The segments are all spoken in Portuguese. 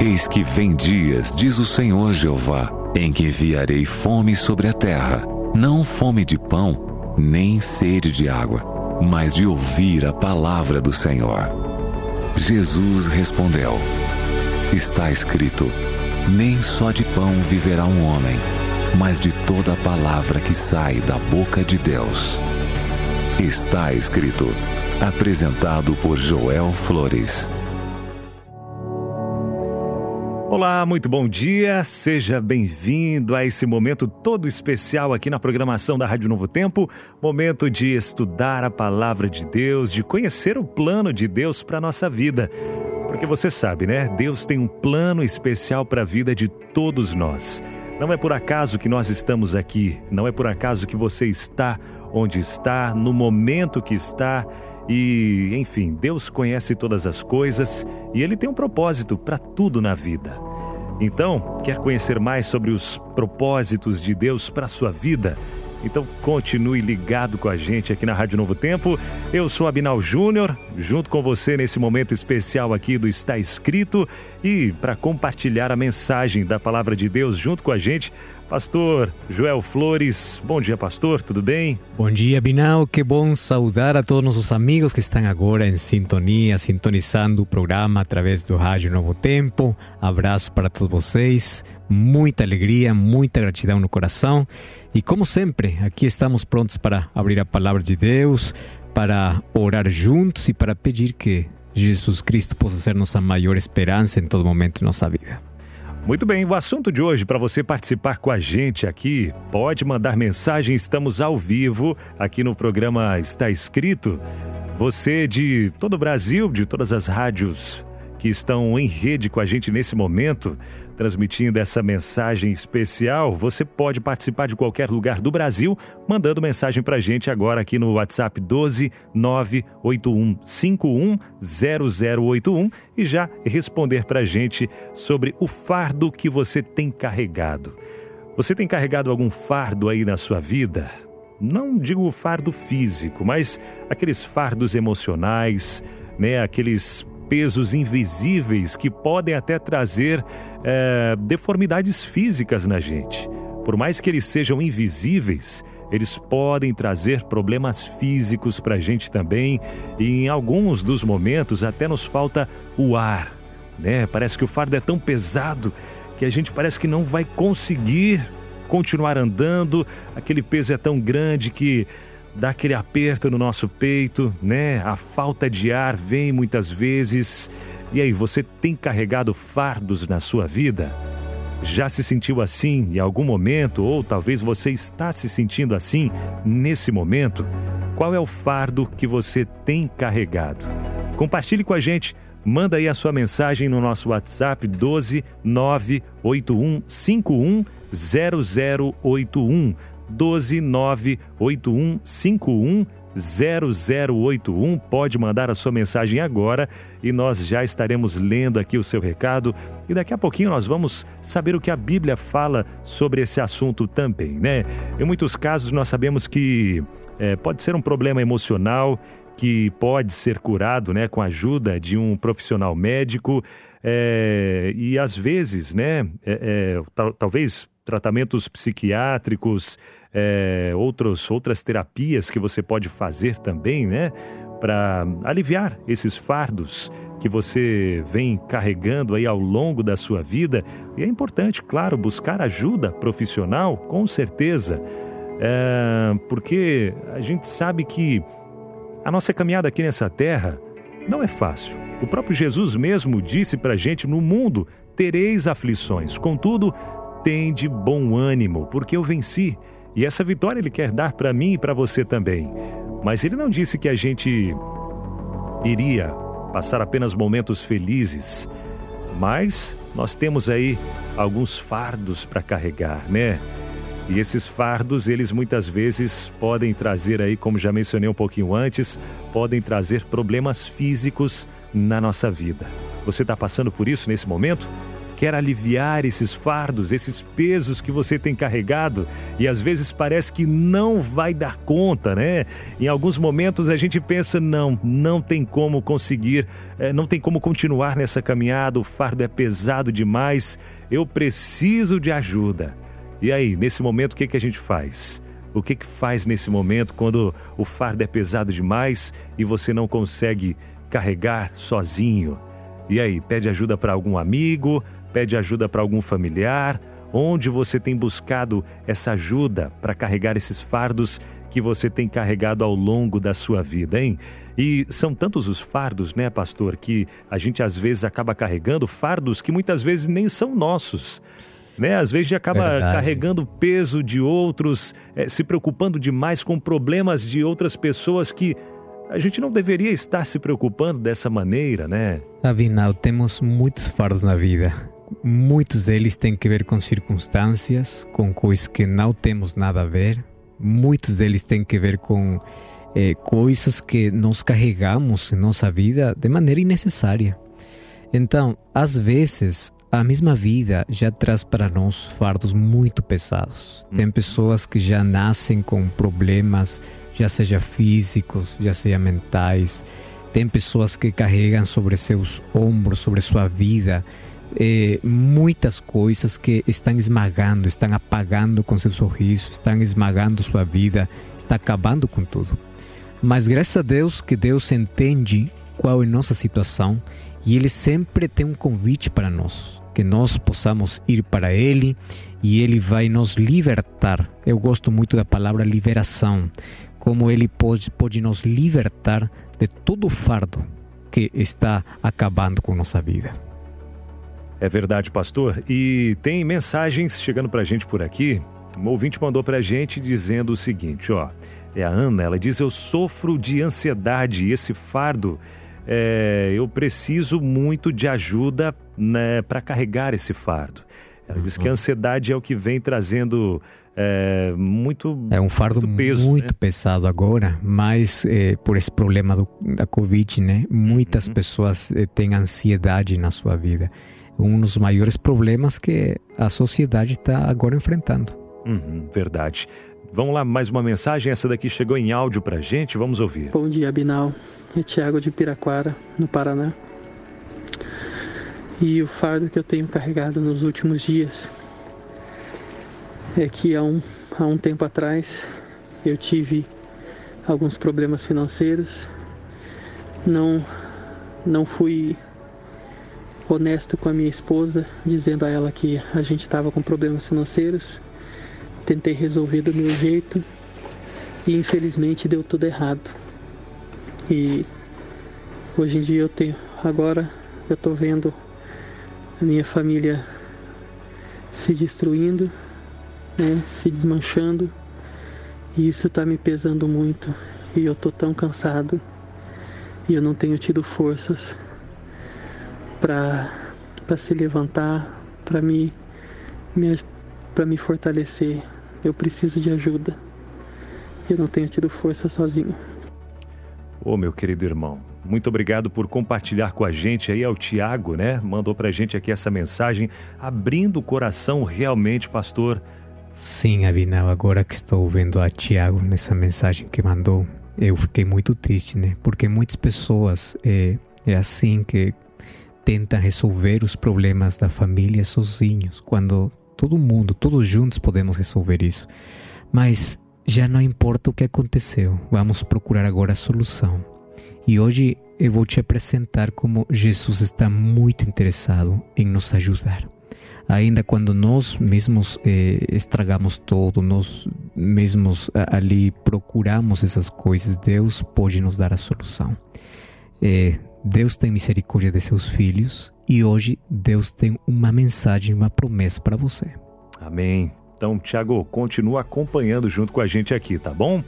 Eis que vem dias, diz o Senhor Jeová, em que enviarei fome sobre a terra, não fome de pão, nem sede de água, mas de ouvir a palavra do Senhor. Jesus respondeu: Está escrito: Nem só de pão viverá um homem, mas de toda a palavra que sai da boca de Deus. Está escrito. Apresentado por Joel Flores. Olá, muito bom dia. Seja bem-vindo a esse momento todo especial aqui na programação da Rádio Novo Tempo momento de estudar a palavra de Deus, de conhecer o plano de Deus para nossa vida. Porque você sabe, né? Deus tem um plano especial para a vida de todos nós. Não é por acaso que nós estamos aqui, não é por acaso que você está onde está, no momento que está. E, enfim, Deus conhece todas as coisas e Ele tem um propósito para tudo na vida. Então, quer conhecer mais sobre os propósitos de Deus para a sua vida? Então continue ligado com a gente aqui na Rádio Novo Tempo. Eu sou Abinal Júnior, junto com você nesse momento especial aqui do Está Escrito e para compartilhar a mensagem da palavra de Deus junto com a gente, Pastor Joel Flores. Bom dia, pastor, tudo bem? Bom dia, Binal. Que bom saudar a todos nossos amigos que estão agora em sintonia, sintonizando o programa através do Rádio Novo Tempo. Abraço para todos vocês. Muita alegria, muita gratidão no coração. E como sempre, aqui estamos prontos para abrir a palavra de Deus, para orar juntos e para pedir que Jesus Cristo possa ser nossa maior esperança em todo momento de nossa vida. Muito bem, o assunto de hoje, para você participar com a gente aqui, pode mandar mensagem, estamos ao vivo aqui no programa Está Escrito. Você de todo o Brasil, de todas as rádios que estão em rede com a gente nesse momento, transmitindo essa mensagem especial. Você pode participar de qualquer lugar do Brasil, mandando mensagem para a gente agora aqui no WhatsApp 12 98151 0081 e já responder para a gente sobre o fardo que você tem carregado. Você tem carregado algum fardo aí na sua vida? Não digo fardo físico, mas aqueles fardos emocionais, né? Aqueles pesos invisíveis que podem até trazer é, deformidades físicas na gente. Por mais que eles sejam invisíveis, eles podem trazer problemas físicos para a gente também e em alguns dos momentos até nos falta o ar, né? Parece que o fardo é tão pesado que a gente parece que não vai conseguir continuar andando, aquele peso é tão grande que dá aquele aperto no nosso peito, né? A falta de ar vem muitas vezes. E aí, você tem carregado fardos na sua vida? Já se sentiu assim em algum momento, ou talvez você está se sentindo assim nesse momento? Qual é o fardo que você tem carregado? Compartilhe com a gente. Manda aí a sua mensagem no nosso WhatsApp 12 98151 0081. 1298151 0081. Pode mandar a sua mensagem agora e nós já estaremos lendo aqui o seu recado. E daqui a pouquinho nós vamos saber o que a Bíblia fala sobre esse assunto também, né? Em muitos casos nós sabemos que é, pode ser um problema emocional que pode ser curado, né, com a ajuda de um profissional médico. É, e às vezes, né, é, tal, talvez tratamentos psiquiátricos, é, outros, outras terapias que você pode fazer também, né? Para aliviar esses fardos que você vem carregando aí ao longo da sua vida. E é importante, claro, buscar ajuda profissional, com certeza, é, porque a gente sabe que a nossa caminhada aqui nessa terra não é fácil. O próprio Jesus mesmo disse para a gente: no mundo tereis aflições, contudo, tende bom ânimo, porque eu venci. E essa vitória ele quer dar para mim e para você também. Mas ele não disse que a gente iria passar apenas momentos felizes. Mas nós temos aí alguns fardos para carregar, né? E esses fardos, eles muitas vezes podem trazer aí, como já mencionei um pouquinho antes, podem trazer problemas físicos na nossa vida. Você está passando por isso nesse momento? Quer aliviar esses fardos, esses pesos que você tem carregado e às vezes parece que não vai dar conta, né? Em alguns momentos a gente pensa: não, não tem como conseguir, eh, não tem como continuar nessa caminhada, o fardo é pesado demais, eu preciso de ajuda. E aí, nesse momento, o que, que a gente faz? O que, que faz nesse momento quando o fardo é pesado demais e você não consegue carregar sozinho? E aí, pede ajuda para algum amigo, pede ajuda para algum familiar? Onde você tem buscado essa ajuda para carregar esses fardos que você tem carregado ao longo da sua vida, hein? E são tantos os fardos, né, pastor, que a gente às vezes acaba carregando fardos que muitas vezes nem são nossos. Né? Às vezes a gente acaba Verdade. carregando peso de outros, é, se preocupando demais com problemas de outras pessoas que a gente não deveria estar se preocupando dessa maneira, né? Afinal, temos muitos fardos na vida. Muitos deles têm que ver com circunstâncias, com coisas que não temos nada a ver. Muitos deles têm que ver com eh, coisas que nós carregamos em nossa vida de maneira innecessária. Então, às vezes, a mesma vida já traz para nós fardos muito pesados. Tem hum. pessoas que já nascem com problemas já seja físicos, já seja mentais. Tem pessoas que carregam sobre seus ombros, sobre sua vida, eh, muitas coisas que estão esmagando, estão apagando com seu sorriso, estão esmagando sua vida, está acabando com tudo. Mas graças a Deus que Deus entende qual é nossa situação e Ele sempre tem um convite para nós, que nós possamos ir para Ele e Ele vai nos libertar. Eu gosto muito da palavra liberação como Ele pode, pode nos libertar de todo o fardo que está acabando com nossa vida. É verdade, pastor. E tem mensagens chegando para a gente por aqui. Um ouvinte mandou para a gente dizendo o seguinte, ó. É a Ana, ela diz, eu sofro de ansiedade e esse fardo, é, eu preciso muito de ajuda né, para carregar esse fardo. Ela diz que a ansiedade é o que vem trazendo é, muito É um fardo muito, peso, muito né? pesado agora, mas é, por esse problema do, da Covid, né? Muitas uhum. pessoas é, têm ansiedade na sua vida. Um dos maiores problemas que a sociedade está agora enfrentando. Uhum, verdade. Vamos lá, mais uma mensagem. Essa daqui chegou em áudio pra gente. Vamos ouvir. Bom dia, Binal. É Tiago de Piraquara, no Paraná. E o fardo que eu tenho carregado nos últimos dias é que há um, há um tempo atrás eu tive alguns problemas financeiros, não, não fui honesto com a minha esposa, dizendo a ela que a gente estava com problemas financeiros, tentei resolver do meu jeito e infelizmente deu tudo errado. E hoje em dia eu tenho, agora eu estou vendo a minha família se destruindo, né, se desmanchando. E isso está me pesando muito. E eu tô tão cansado. E eu não tenho tido forças para para se levantar, para me, me para me fortalecer. Eu preciso de ajuda. Eu não tenho tido força sozinho. Ô oh, meu querido irmão, muito obrigado por compartilhar com a gente aí, ao Tiago, né? Mandou pra gente aqui essa mensagem, abrindo o coração realmente, pastor. Sim, Abinal, agora que estou vendo a Tiago nessa mensagem que mandou, eu fiquei muito triste, né? Porque muitas pessoas é, é assim que tentam resolver os problemas da família sozinhos, quando todo mundo, todos juntos podemos resolver isso. Mas já não importa o que aconteceu, vamos procurar agora a solução. E hoje eu vou te apresentar como Jesus está muito interessado em nos ajudar ainda quando nós mesmos eh, estragamos todo, nós mesmos ali procuramos essas coisas, Deus pode nos dar a solução. Eh, Deus tem misericórdia de seus filhos e hoje Deus tem uma mensagem, uma promessa para você. Amém. Então, Tiago, continua acompanhando junto com a gente aqui, tá bom?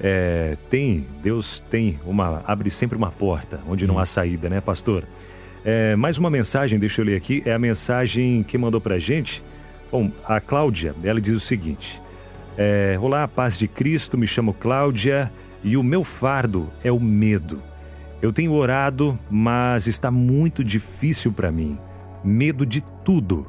É, tem, Deus tem uma, abre sempre uma porta onde não há saída, né, pastor? É, mais uma mensagem, deixa eu ler aqui, é a mensagem que mandou pra gente. Bom, a Cláudia, ela diz o seguinte: é, Olá, paz de Cristo, me chamo Cláudia e o meu fardo é o medo. Eu tenho orado, mas está muito difícil para mim. medo de tudo.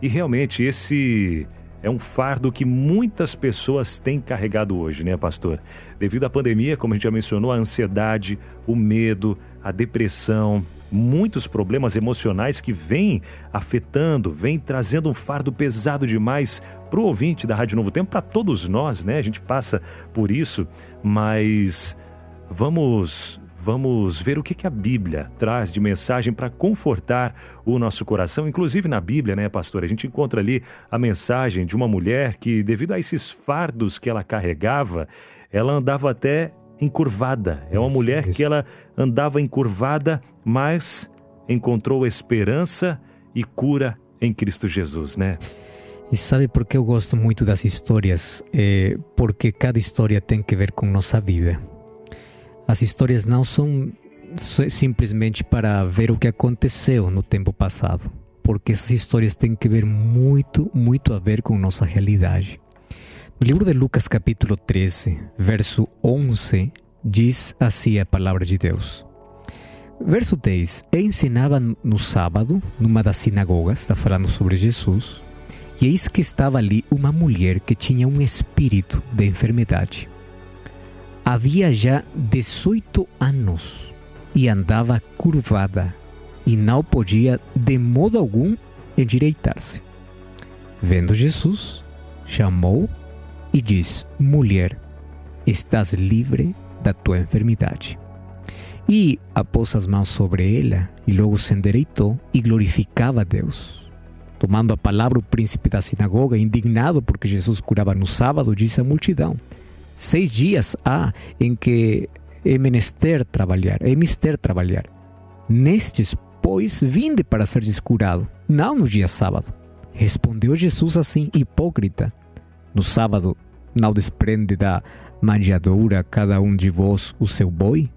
E realmente esse é um fardo que muitas pessoas têm carregado hoje, né, pastor? Devido à pandemia, como a gente já mencionou, a ansiedade, o medo, a depressão, muitos problemas emocionais que vêm afetando, vêm trazendo um fardo pesado demais para o ouvinte da Rádio Novo Tempo, para todos nós, né? A gente passa por isso, mas vamos vamos ver o que, que a Bíblia traz de mensagem para confortar o nosso coração. Inclusive na Bíblia, né, pastor? A gente encontra ali a mensagem de uma mulher que, devido a esses fardos que ela carregava, ela andava até encurvada. É uma isso, mulher isso. que ela andava encurvada, mas encontrou esperança e cura em Cristo Jesus, né? E sabe por que eu gosto muito das histórias? É porque cada história tem que ver com nossa vida. As histórias não são simplesmente para ver o que aconteceu no tempo passado, porque essas histórias têm que ver muito, muito a ver com nossa realidade. No livro de Lucas, capítulo 13, verso 11, diz assim a palavra de Deus. Verso 10: E ensinava no sábado, numa das sinagogas, está falando sobre Jesus, e eis que estava ali uma mulher que tinha um espírito de enfermidade. Havia já 18 anos e andava curvada e não podia de modo algum endireitar-se. Vendo Jesus, chamou e diz: Mulher, estás livre da tua enfermidade. E após as mãos sobre ela, e logo se endereitou e glorificava a Deus. Tomando a palavra, o príncipe da sinagoga, indignado porque Jesus curava no sábado, disse à multidão: Seis dias há em que é menester trabalhar, é mister trabalhar. Nestes, pois, vinde para ser descurado, não no dia sábado. Respondeu Jesus assim, hipócrita. No sábado não desprende da manjedoura cada um de vós o seu boi,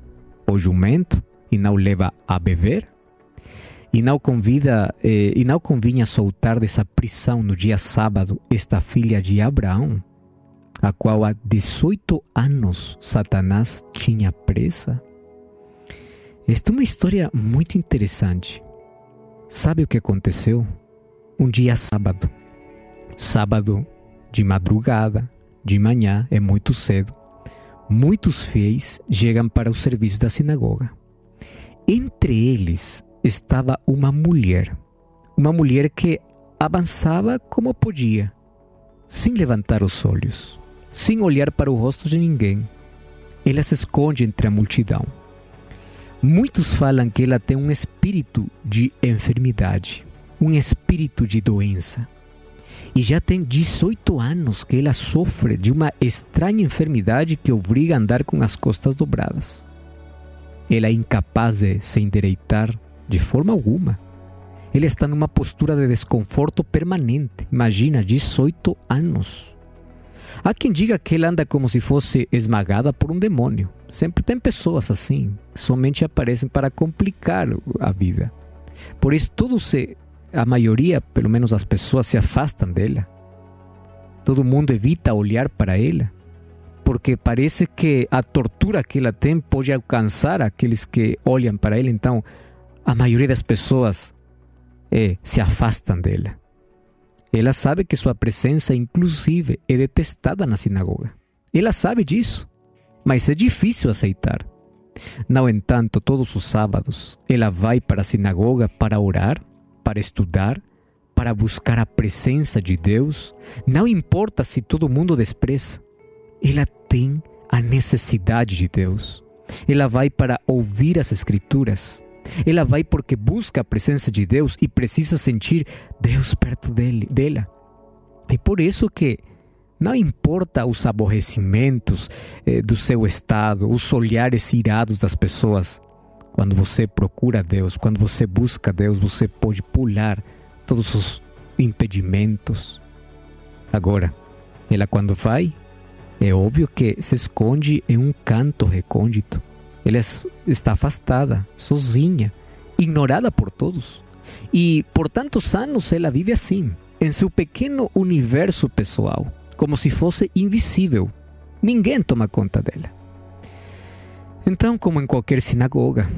o jumento, e não leva a beber? E não convida eh, e não convinha soltar dessa prisão no dia sábado esta filha de Abraão, a qual há 18 anos Satanás tinha presa? Esta é uma história muito interessante. Sabe o que aconteceu? Um dia sábado, sábado de madrugada, de manhã, é muito cedo, muitos fiéis chegam para o serviço da sinagoga. Entre eles estava uma mulher, uma mulher que avançava como podia, sem levantar os olhos, sem olhar para o rosto de ninguém. Ela se esconde entre a multidão. Muitos falam que ela tem um espírito de enfermidade, um espírito de doença e já tem 18 anos que ela sofre de uma estranha enfermidade que obriga a andar com as costas dobradas. Ela é incapaz de se endireitar de forma alguma. Ela está numa postura de desconforto permanente. Imagina, 18 anos. Há quem diga que ela anda como se fosse esmagada por um demônio. Sempre tem pessoas assim, que somente aparecem para complicar a vida. Por isso, tudo se a maioria, pelo menos as pessoas, se afastam dela. Todo mundo evita olhar para ela, porque parece que a tortura que ela tem pode alcançar aqueles que olham para ela. Então, a maioria das pessoas é, se afastam dela. Ela sabe que sua presença, inclusive, é detestada na sinagoga. Ela sabe disso, mas é difícil aceitar. No entanto, todos os sábados, ela vai para a sinagoga para orar para estudar, para buscar a presença de Deus, não importa se todo mundo despreza, ela tem a necessidade de Deus. Ela vai para ouvir as Escrituras. Ela vai porque busca a presença de Deus e precisa sentir Deus perto dele, dela. E por isso que não importa os aborrecimentos eh, do seu estado, os olhares irados das pessoas, quando você procura Deus, quando você busca Deus, você pode pular todos os impedimentos. Agora, ela quando vai, é óbvio que se esconde em um canto recôndito. Ela está afastada, sozinha, ignorada por todos. E por tantos anos ela vive assim, em seu pequeno universo pessoal, como se fosse invisível. Ninguém toma conta dela. Então, como em qualquer sinagoga,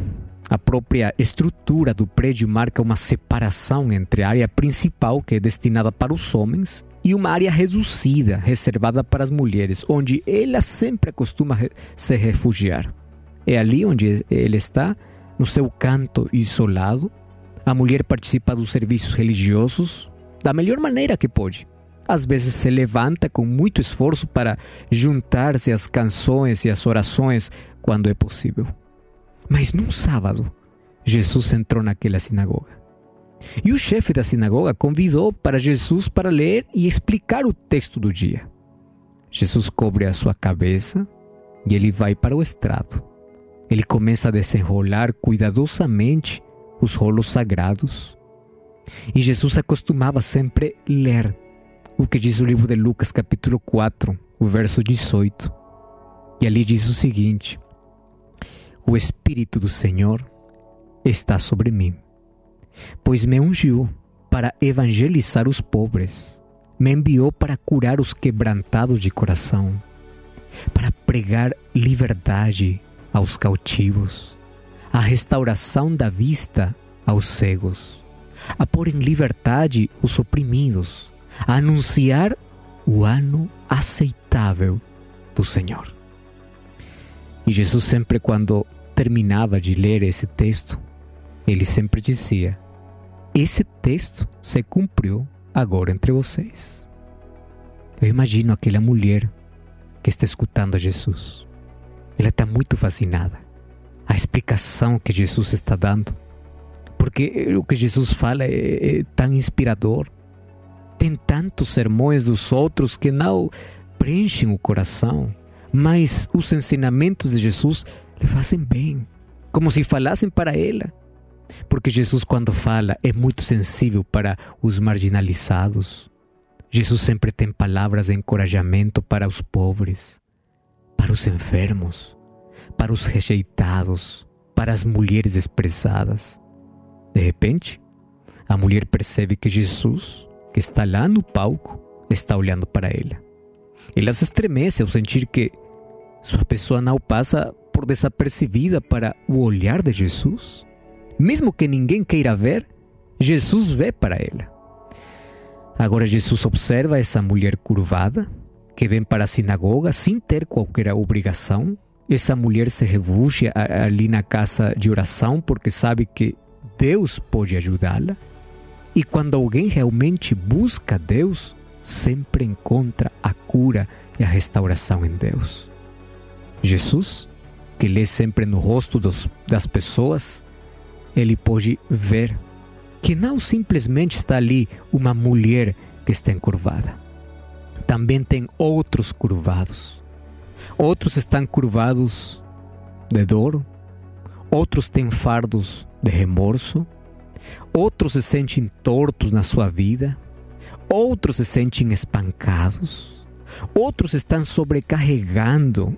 A própria estrutura do prédio marca uma separação entre a área principal, que é destinada para os homens, e uma área reduzida, reservada para as mulheres, onde ela sempre costuma se refugiar. É ali onde ele está, no seu canto isolado. A mulher participa dos serviços religiosos da melhor maneira que pode. Às vezes se levanta com muito esforço para juntar-se às canções e às orações quando é possível. Mas num sábado, Jesus entrou naquela sinagoga. E o chefe da sinagoga convidou para Jesus para ler e explicar o texto do dia. Jesus cobre a sua cabeça e ele vai para o estrado. Ele começa a desenrolar cuidadosamente os rolos sagrados. E Jesus acostumava sempre ler o que diz o livro de Lucas, capítulo 4, o verso 18. E ali diz o seguinte: O Espírito do Senhor está sobre mim, pois me ungiu para evangelizar os pobres, me enviou para curar os quebrantados de coração, para pregar liberdade aos cautivos, a restauração da vista aos cegos, a pôr em liberdade os oprimidos, a anunciar o ano aceitável do Senhor. E Jesus sempre quando terminava de ler esse texto, ele sempre dizia: Esse texto se cumpriu agora entre vocês. Eu imagino aquela mulher que está escutando a Jesus ela está muito fascinada. A explicação que Jesus está dando. Porque o que Jesus fala é, é tão inspirador. Tem tantos sermões dos outros que não preenchem o coração, mas os ensinamentos de Jesus lhe fazem bem, como se falassem para ela. Porque Jesus, quando fala, é muito sensível para os marginalizados. Jesus sempre tem palavras de encorajamento para os pobres para os enfermos, para os rejeitados, para as mulheres expressadas. De repente, a mulher percebe que Jesus, que está lá no palco, está olhando para ela. Ela se estremece ao sentir que sua pessoa não passa por desapercebida para o olhar de Jesus. Mesmo que ninguém queira ver, Jesus vê para ela. Agora Jesus observa essa mulher curvada, que vem para a sinagoga sem ter qualquer obrigação. Essa mulher se refugia ali na casa de oração porque sabe que Deus pode ajudá-la. E quando alguém realmente busca Deus, sempre encontra a cura e a restauração em Deus. Jesus, que lê sempre no rosto dos, das pessoas, ele pode ver que não simplesmente está ali uma mulher que está encurvada também tem outros curvados. Outros estão curvados de dor, outros têm fardos de remorso, outros se sentem tortos na sua vida, outros se sentem espancados, outros estão sobrecarregando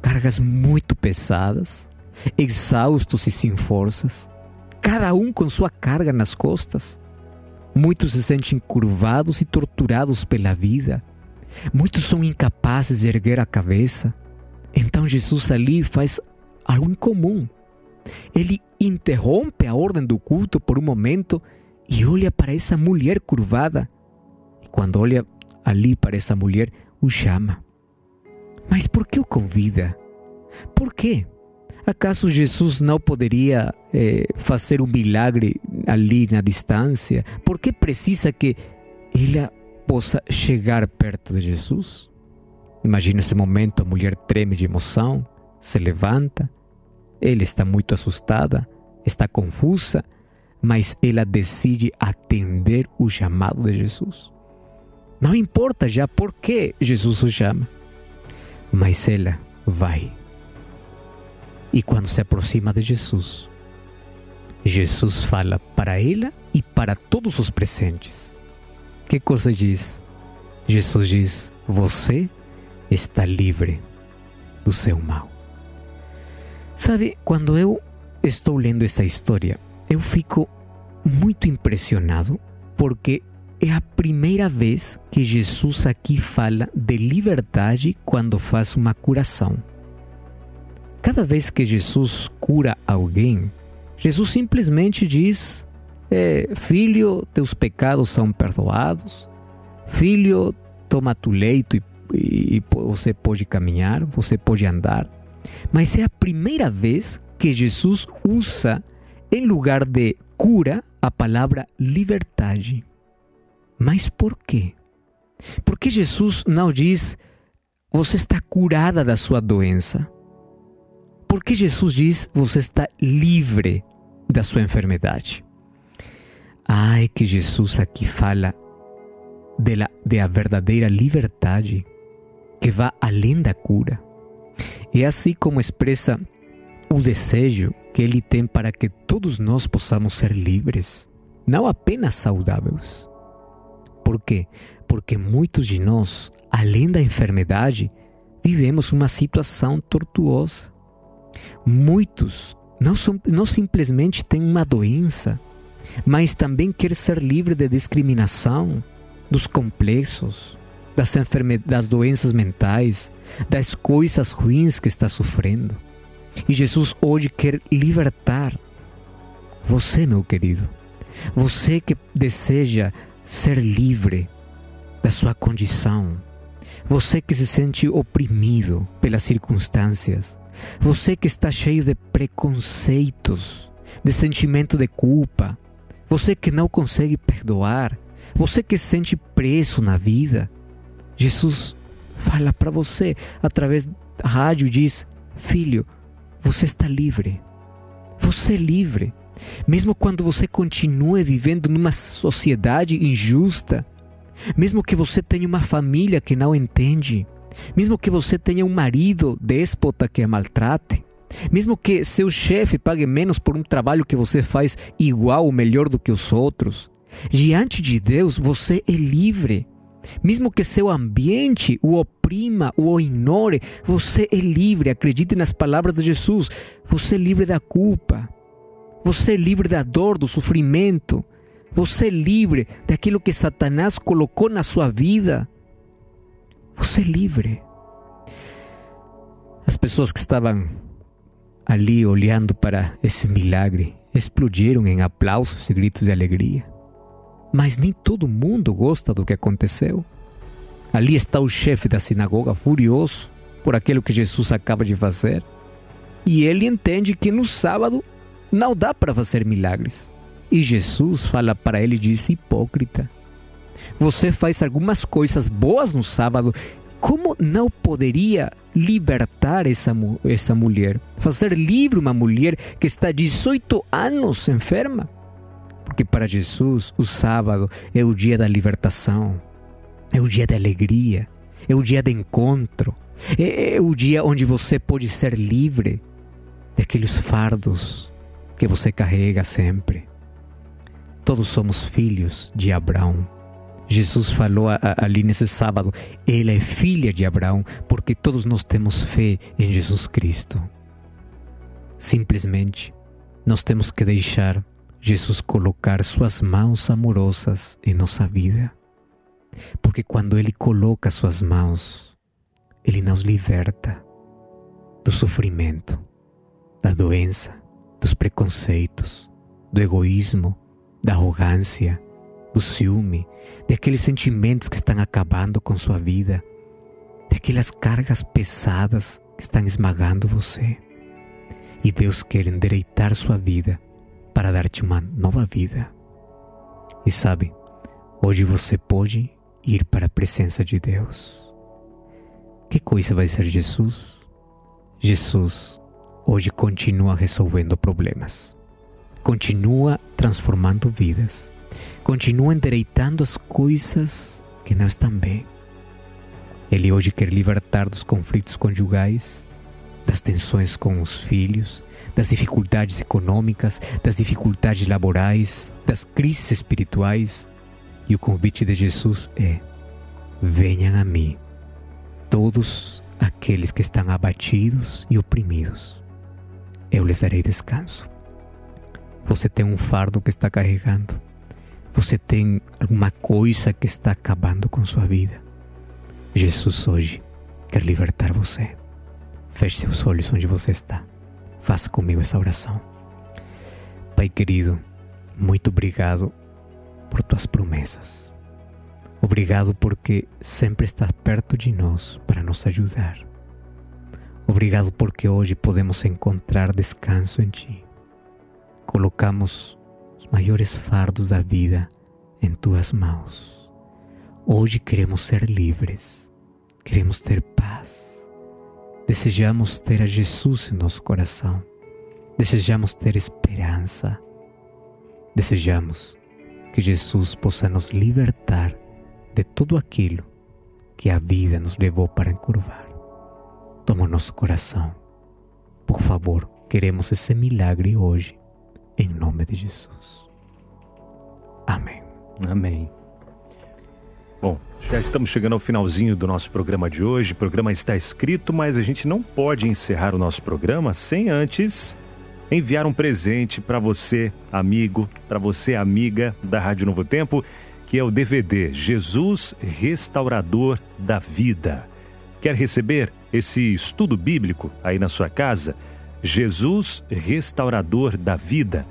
cargas muito pesadas, exaustos e sem forças, cada um com sua carga nas costas. Muitos se sentem curvados e torturados pela vida. Muitos são incapazes de erguer a cabeça. Então Jesus ali faz algo incomum. Ele interrompe a ordem do culto por um momento e olha para essa mulher curvada. E quando olha ali para essa mulher, o chama. Mas por que o convida? Por quê? Acaso Jesus não poderia eh, fazer um milagre ali na distância? Por que precisa que ela possa chegar perto de Jesus? Imagina esse momento: a mulher treme de emoção, se levanta, ela está muito assustada, está confusa, mas ela decide atender o chamado de Jesus. Não importa já por que Jesus o chama, mas ela vai e quando se aproxima de Jesus, Jesus fala para ela e para todos os presentes. Que coisa diz? Jesus diz: Você está livre do seu mal. Sabe, quando eu estou lendo essa história, eu fico muito impressionado porque é a primeira vez que Jesus aqui fala de liberdade quando faz uma curação. Cada vez que Jesus cura alguém, Jesus simplesmente diz: é, Filho, teus pecados são perdoados. Filho, toma tu leito e, e, e você pode caminhar, você pode andar. Mas é a primeira vez que Jesus usa, em lugar de cura, a palavra liberdade. Mas por quê? Porque Jesus não diz você está curada da sua doença. Porque Jesus diz você está livre da sua enfermidade. Ai, que Jesus aqui fala de, la, de a verdadeira liberdade que vai além da cura. É assim como expressa o desejo que ele tem para que todos nós possamos ser livres, não apenas saudáveis. Por quê? Porque muitos de nós, além da enfermidade, vivemos uma situação tortuosa. Muitos não, são, não simplesmente têm uma doença, mas também querem ser livre de discriminação, dos complexos, das, das doenças mentais, das coisas ruins que está sofrendo. E Jesus hoje quer libertar você, meu querido. Você que deseja ser livre da sua condição. Você que se sente oprimido pelas circunstâncias. Você que está cheio de preconceitos, de sentimento de culpa. Você que não consegue perdoar. Você que se sente preso na vida. Jesus fala para você através da rádio diz: Filho, você está livre. Você é livre. Mesmo quando você continue vivendo numa sociedade injusta, mesmo que você tenha uma família que não entende, mesmo que você tenha um marido déspota que a maltrate, mesmo que seu chefe pague menos por um trabalho que você faz igual ou melhor do que os outros, diante de Deus você é livre. Mesmo que seu ambiente o oprima, o ignore, você é livre. Acredite nas palavras de Jesus. Você é livre da culpa. Você é livre da dor, do sofrimento. Você é livre daquilo que Satanás colocou na sua vida. Você é livre. As pessoas que estavam ali olhando para esse milagre explodiram em aplausos e gritos de alegria. Mas nem todo mundo gosta do que aconteceu. Ali está o chefe da sinagoga furioso por aquilo que Jesus acaba de fazer. E ele entende que no sábado não dá para fazer milagres. E Jesus fala para ele e diz: Hipócrita, você faz algumas coisas boas no sábado, como não poderia libertar essa, essa mulher? Fazer livre uma mulher que está 18 anos enferma? Porque para Jesus o sábado é o dia da libertação, é o dia da alegria, é o dia de encontro, é, é o dia onde você pode ser livre daqueles fardos que você carrega sempre. Todos somos filhos de Abraão. Jesus falou ali nesse sábado, ela é filha de Abraão, porque todos nós temos fé em Jesus Cristo. Simplesmente, nós temos que deixar Jesus colocar suas mãos amorosas em nossa vida. Porque quando Ele coloca suas mãos, Ele nos liberta do sofrimento, da doença, dos preconceitos, do egoísmo, da arrogância, do ciúme, daqueles sentimentos que estão acabando com sua vida, daquelas cargas pesadas que estão esmagando você. E Deus quer endireitar sua vida para dar-te uma nova vida. E sabe, hoje você pode ir para a presença de Deus. Que coisa vai ser Jesus? Jesus hoje continua resolvendo problemas, continua transformando vidas, continua endireitando as coisas que não estão bem. Ele hoje quer libertar dos conflitos conjugais, das tensões com os filhos, das dificuldades econômicas, das dificuldades laborais, das crises espirituais. E o convite de Jesus é: venham a mim, todos aqueles que estão abatidos e oprimidos. Eu lhes darei descanso. Você tem um fardo que está carregando. Você tem alguma coisa que está acabando com sua vida. Jesus hoje quer libertar você. Feche seus olhos onde você está. Faça comigo essa oração. Pai querido, muito obrigado por tuas promessas. Obrigado porque sempre estás perto de nós para nos ajudar. Obrigado porque hoje podemos encontrar descanso em Ti. Colocamos os maiores fardos da vida em Tuas mãos. Hoje queremos ser livres, queremos ter paz. Desejamos ter a Jesus em nosso coração. Desejamos ter esperança. Desejamos que Jesus possa nos libertar de tudo aquilo que a vida nos levou para encurvar. Toma nosso coração. Por favor, queremos esse milagre hoje, em nome de Jesus. Amém. Amém. Bom, já estamos chegando ao finalzinho do nosso programa de hoje. O programa está escrito, mas a gente não pode encerrar o nosso programa sem antes enviar um presente para você, amigo, para você, amiga da Rádio Novo Tempo, que é o DVD Jesus Restaurador da Vida. Quer receber esse estudo bíblico aí na sua casa? Jesus Restaurador da Vida.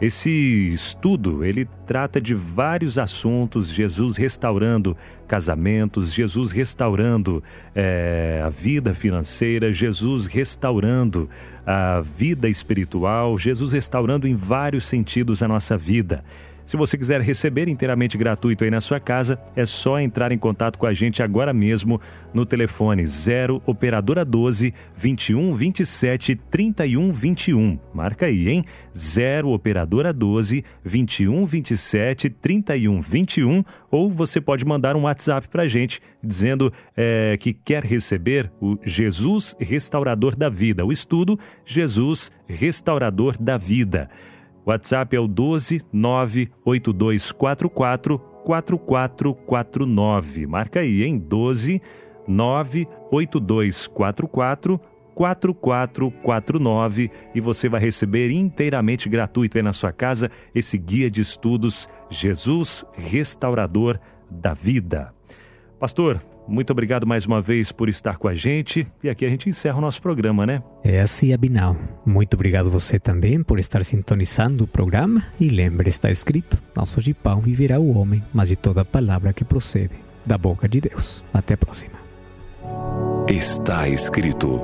Esse estudo, ele trata de vários assuntos, Jesus restaurando casamentos, Jesus restaurando é, a vida financeira, Jesus restaurando a vida espiritual, Jesus restaurando em vários sentidos a nossa vida. Se você quiser receber inteiramente gratuito aí na sua casa, é só entrar em contato com a gente agora mesmo no telefone 0 operadora 12 21 27 31 21. Marca aí, hein? 0 operadora 12 21 27 31 21 ou você pode mandar um WhatsApp para a gente dizendo é, que quer receber o Jesus Restaurador da Vida, o estudo Jesus Restaurador da Vida. WhatsApp é o 12 98244 4449. Marca aí, hein? 12 98244 4449 e você vai receber inteiramente gratuito aí na sua casa esse guia de estudos Jesus Restaurador da Vida. Pastor, muito obrigado mais uma vez por estar com a gente. E aqui a gente encerra o nosso programa, né? É assim, Abinal. Muito obrigado você também por estar sintonizando o programa. E lembre, está escrito: Não só de pão viverá o homem, mas de toda palavra que procede da boca de Deus. Até a próxima. Está escrito.